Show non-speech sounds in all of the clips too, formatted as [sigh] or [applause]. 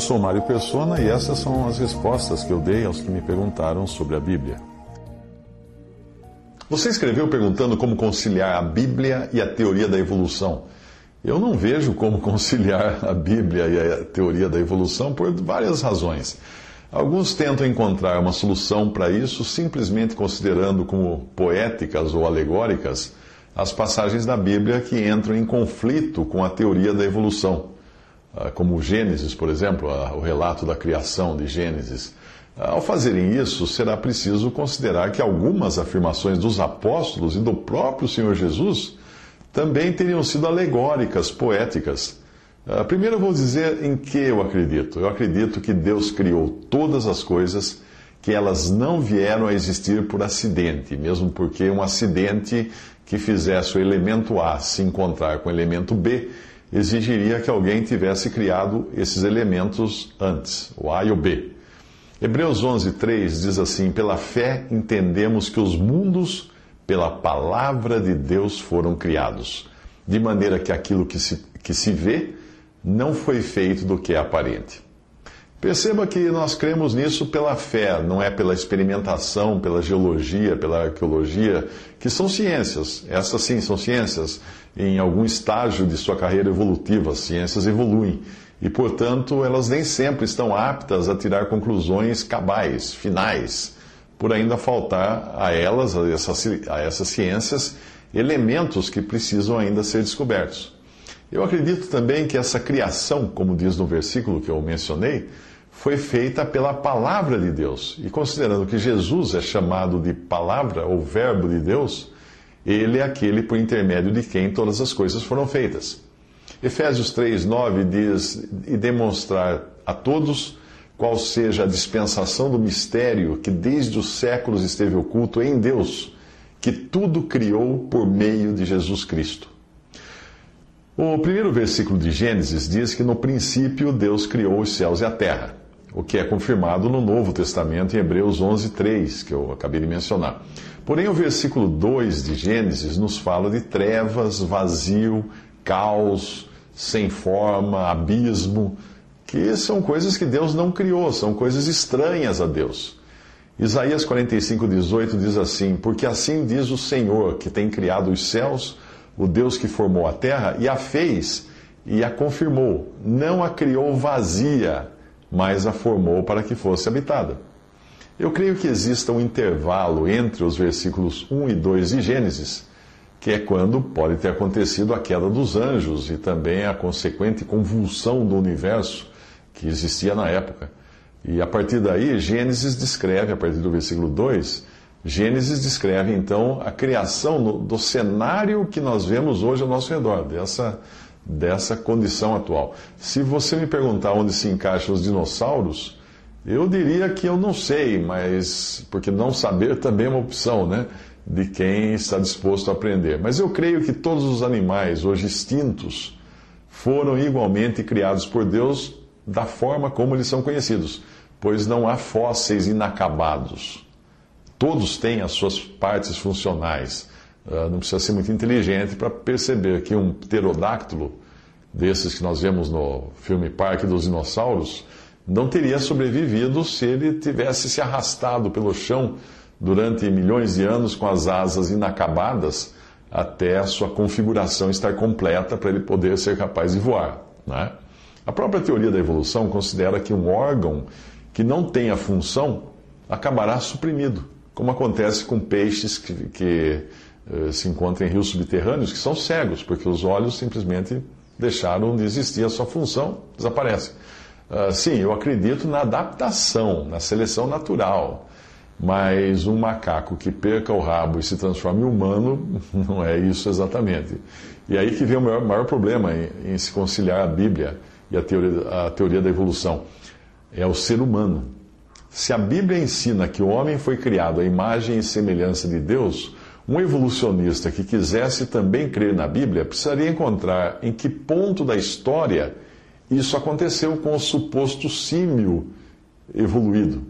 Eu sou Mário Persona e essas são as respostas que eu dei aos que me perguntaram sobre a Bíblia. Você escreveu perguntando como conciliar a Bíblia e a teoria da evolução. Eu não vejo como [laughs] conciliar a Bíblia e a teoria da evolução por várias razões. Alguns tentam encontrar uma solução para isso simplesmente considerando como poéticas ou alegóricas as passagens da Bíblia que entram em conflito com a teoria da evolução, como Gênesis, por exemplo, o relato da criação de Gênesis. Ao fazerem isso, será preciso considerar que algumas afirmações dos apóstolos e do próprio Senhor Jesus também teriam sido alegóricas, poéticas. Primeiro eu vou dizer em que eu acredito. Eu acredito que Deus criou todas as coisas, que elas não vieram a existir por acidente, mesmo porque um acidente que fizesse o elemento A se encontrar com o elemento B exigiria que alguém tivesse criado esses elementos antes, o A e o B. Hebreus 11:3 diz assim: "Pela fé entendemos que os mundos pela palavra de Deus foram criados, de maneira que aquilo que se, que se vê não foi feito do que é aparente. Perceba que nós cremos nisso pela fé, não é pela experimentação, pela geologia, pela arqueologia, que são ciências. Essas sim são ciências. Em algum estágio de sua carreira evolutiva, as ciências evoluem. E, portanto, elas nem sempre estão aptas a tirar conclusões cabais, finais por ainda faltar a elas, a essas, a essas ciências, elementos que precisam ainda ser descobertos. Eu acredito também que essa criação, como diz no versículo que eu mencionei, foi feita pela palavra de Deus. E considerando que Jesus é chamado de palavra ou verbo de Deus, ele é aquele por intermédio de quem todas as coisas foram feitas. Efésios 3:9 diz: "E demonstrar a todos qual seja a dispensação do mistério que desde os séculos esteve oculto em Deus, que tudo criou por meio de Jesus Cristo. O primeiro versículo de Gênesis diz que no princípio Deus criou os céus e a terra, o que é confirmado no Novo Testamento em Hebreus 11:3, que eu acabei de mencionar. Porém, o versículo 2 de Gênesis nos fala de trevas, vazio, caos, sem forma, abismo, que são coisas que Deus não criou, são coisas estranhas a Deus. Isaías 45, 18 diz assim: Porque assim diz o Senhor, que tem criado os céus, o Deus que formou a terra, e a fez e a confirmou. Não a criou vazia, mas a formou para que fosse habitada. Eu creio que exista um intervalo entre os versículos 1 e 2 de Gênesis, que é quando pode ter acontecido a queda dos anjos e também a consequente convulsão do universo que existia na época. E a partir daí, Gênesis descreve, a partir do versículo 2, Gênesis descreve então a criação do cenário que nós vemos hoje ao nosso redor, dessa, dessa condição atual. Se você me perguntar onde se encaixam os dinossauros, eu diria que eu não sei, mas porque não saber também é uma opção, né? De quem está disposto a aprender. Mas eu creio que todos os animais hoje extintos foram igualmente criados por Deus da forma como eles são conhecidos, pois não há fósseis inacabados. Todos têm as suas partes funcionais. Uh, não precisa ser muito inteligente para perceber que um pterodáctilo, desses que nós vemos no filme Parque dos Dinossauros, não teria sobrevivido se ele tivesse se arrastado pelo chão durante milhões de anos com as asas inacabadas até a sua configuração estar completa para ele poder ser capaz de voar. Né? A própria teoria da evolução considera que um órgão que não tem a função acabará suprimido, como acontece com peixes que, que se encontram em rios subterrâneos que são cegos, porque os olhos simplesmente deixaram de existir, a sua função desaparece. Uh, sim, eu acredito na adaptação, na seleção natural, mas um macaco que perca o rabo e se transforme em humano [laughs] não é isso exatamente. E aí que vem o maior, maior problema em, em, se conciliar a Bíblia e a teoria, a teoria da evolução. É o ser humano. Se a Bíblia ensina que o homem foi criado à imagem e semelhança de Deus, um evolucionista que quisesse também crer na Bíblia precisaria encontrar em que ponto da história isso aconteceu com o suposto símio evoluído.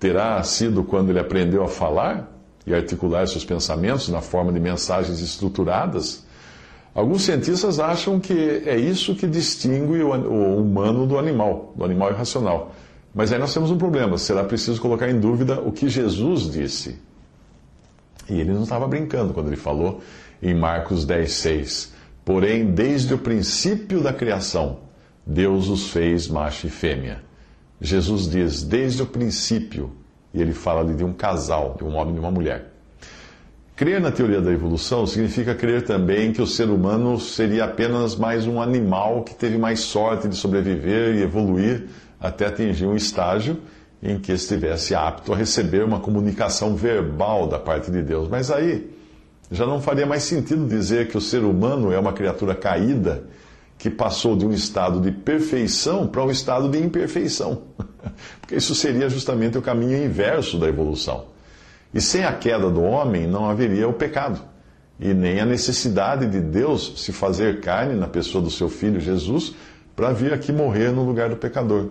Terá sido quando ele aprendeu a falar e articular seus pensamentos na forma de mensagens estruturadas? Alguns cientistas acham que é isso que distingue o humano do animal, do animal irracional. Mas aí nós temos um problema. Será preciso colocar em dúvida o que Jesus disse. E ele não estava brincando quando ele falou em Marcos 10, 6. Porém, desde o princípio da criação, Deus os fez macho e fêmea. Jesus diz, desde o princípio, e ele fala ali de um casal, de um homem e uma mulher. Crer na teoria da evolução significa crer também que o ser humano seria apenas mais um animal que teve mais sorte de sobreviver e evoluir até atingir um estágio em que estivesse apto a receber uma comunicação verbal da parte de Deus. Mas aí já não faria mais sentido dizer que o ser humano é uma criatura caída que passou de um estado de perfeição para um estado de imperfeição. [laughs] Porque isso seria justamente o caminho inverso da evolução. E sem a queda do homem não haveria o pecado, e nem a necessidade de Deus se fazer carne na pessoa do seu filho Jesus para vir aqui morrer no lugar do pecador.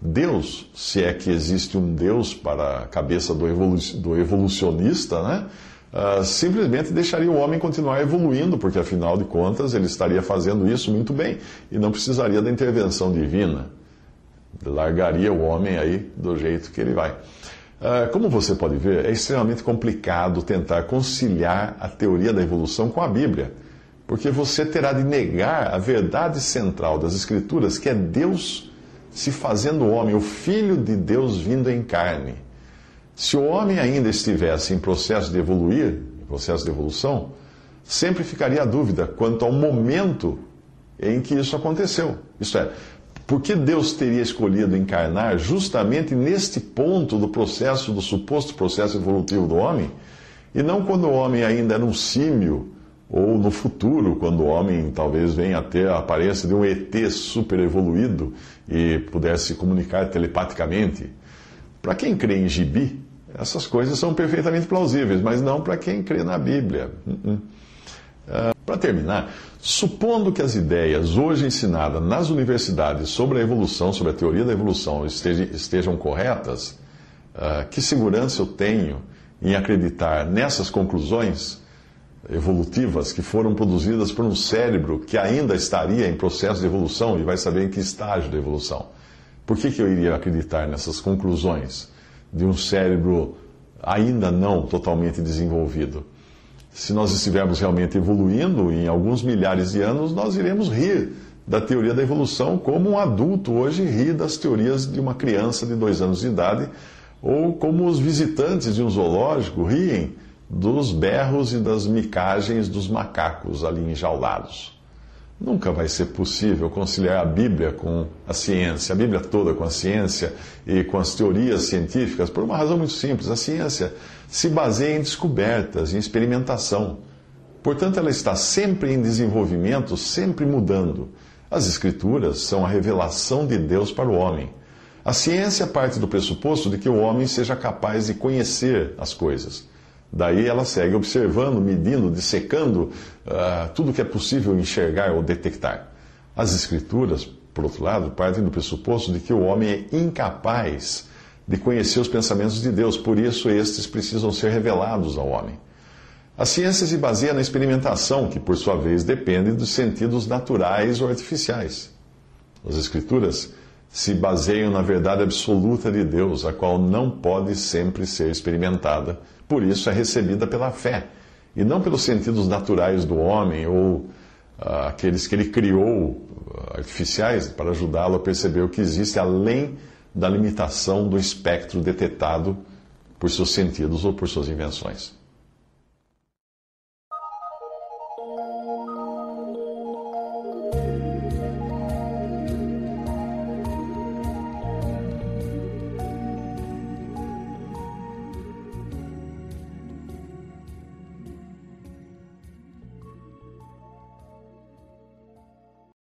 Deus, se é que existe um Deus para a cabeça do, evolu do evolucionista, né? Uh, simplesmente deixaria o homem continuar evoluindo, porque afinal de contas ele estaria fazendo isso muito bem e não precisaria da intervenção divina. Largaria o homem aí do jeito que ele vai. Uh, como você pode ver, é extremamente complicado tentar conciliar a teoria da evolução com a Bíblia, porque você terá de negar a verdade central das Escrituras, que é Deus se fazendo homem, o Filho de Deus vindo em carne. Se o homem ainda estivesse em processo de evoluir, em processo de evolução, sempre ficaria a dúvida quanto ao momento em que isso aconteceu. Isto é, por que Deus teria escolhido encarnar justamente neste ponto do processo, do suposto processo evolutivo do homem, e não quando o homem ainda era um símio, ou no futuro, quando o homem talvez venha a ter a aparência de um ET super evoluído e pudesse se comunicar telepaticamente. Para quem crê em gibi, essas coisas são perfeitamente plausíveis, mas não para quem crê na Bíblia. Uh, uh. para terminar, supondo que as ideias hoje ensinadas nas universidades sobre a evolução, sobre a teoria da evolução, estejam, estejam corretas, uh, que segurança eu tenho em acreditar nessas conclusões? Evolutivas que foram produzidas por um cérebro que ainda estaria em processo de evolução e vai saber em que estágio de evolução. Por que, que eu iria acreditar nessas conclusões de um cérebro ainda não totalmente desenvolvido? Se nós estivermos realmente evoluindo, em alguns milhares de anos, nós iremos rir da teoria da evolução como um adulto hoje ri das teorias de uma criança de dois anos de idade, ou como os visitantes de um zoológico riem dos berros e das micagens dos macacos ali enjaulados. Nunca vai ser possível conciliar a Bíblia com a ciência, a Bíblia toda com a ciência e com as teorias científicas, por uma razão muito simples. A ciência se baseia em descobertas, em experimentação. Portanto, ela está sempre em desenvolvimento, sempre mudando. As Escrituras são a revelação de Deus para o homem. A ciência parte do pressuposto de que o homem seja capaz de conhecer as coisas. Daí ela segue observando, medindo, dissecando uh, tudo que é possível enxergar ou detectar. As Escrituras, por outro lado, partem do pressuposto de que o homem é incapaz de conhecer os pensamentos de Deus, por isso estes precisam ser revelados ao homem. A ciência se baseia na experimentação, que por sua vez depende dos sentidos naturais ou artificiais. As Escrituras se baseiam na verdade absoluta de Deus, a qual não pode sempre ser experimentada por isso é recebida pela fé, e não pelos sentidos naturais do homem ou ah, aqueles que ele criou ah, artificiais para ajudá-lo a perceber o que existe além da limitação do espectro detetado por seus sentidos ou por suas invenções.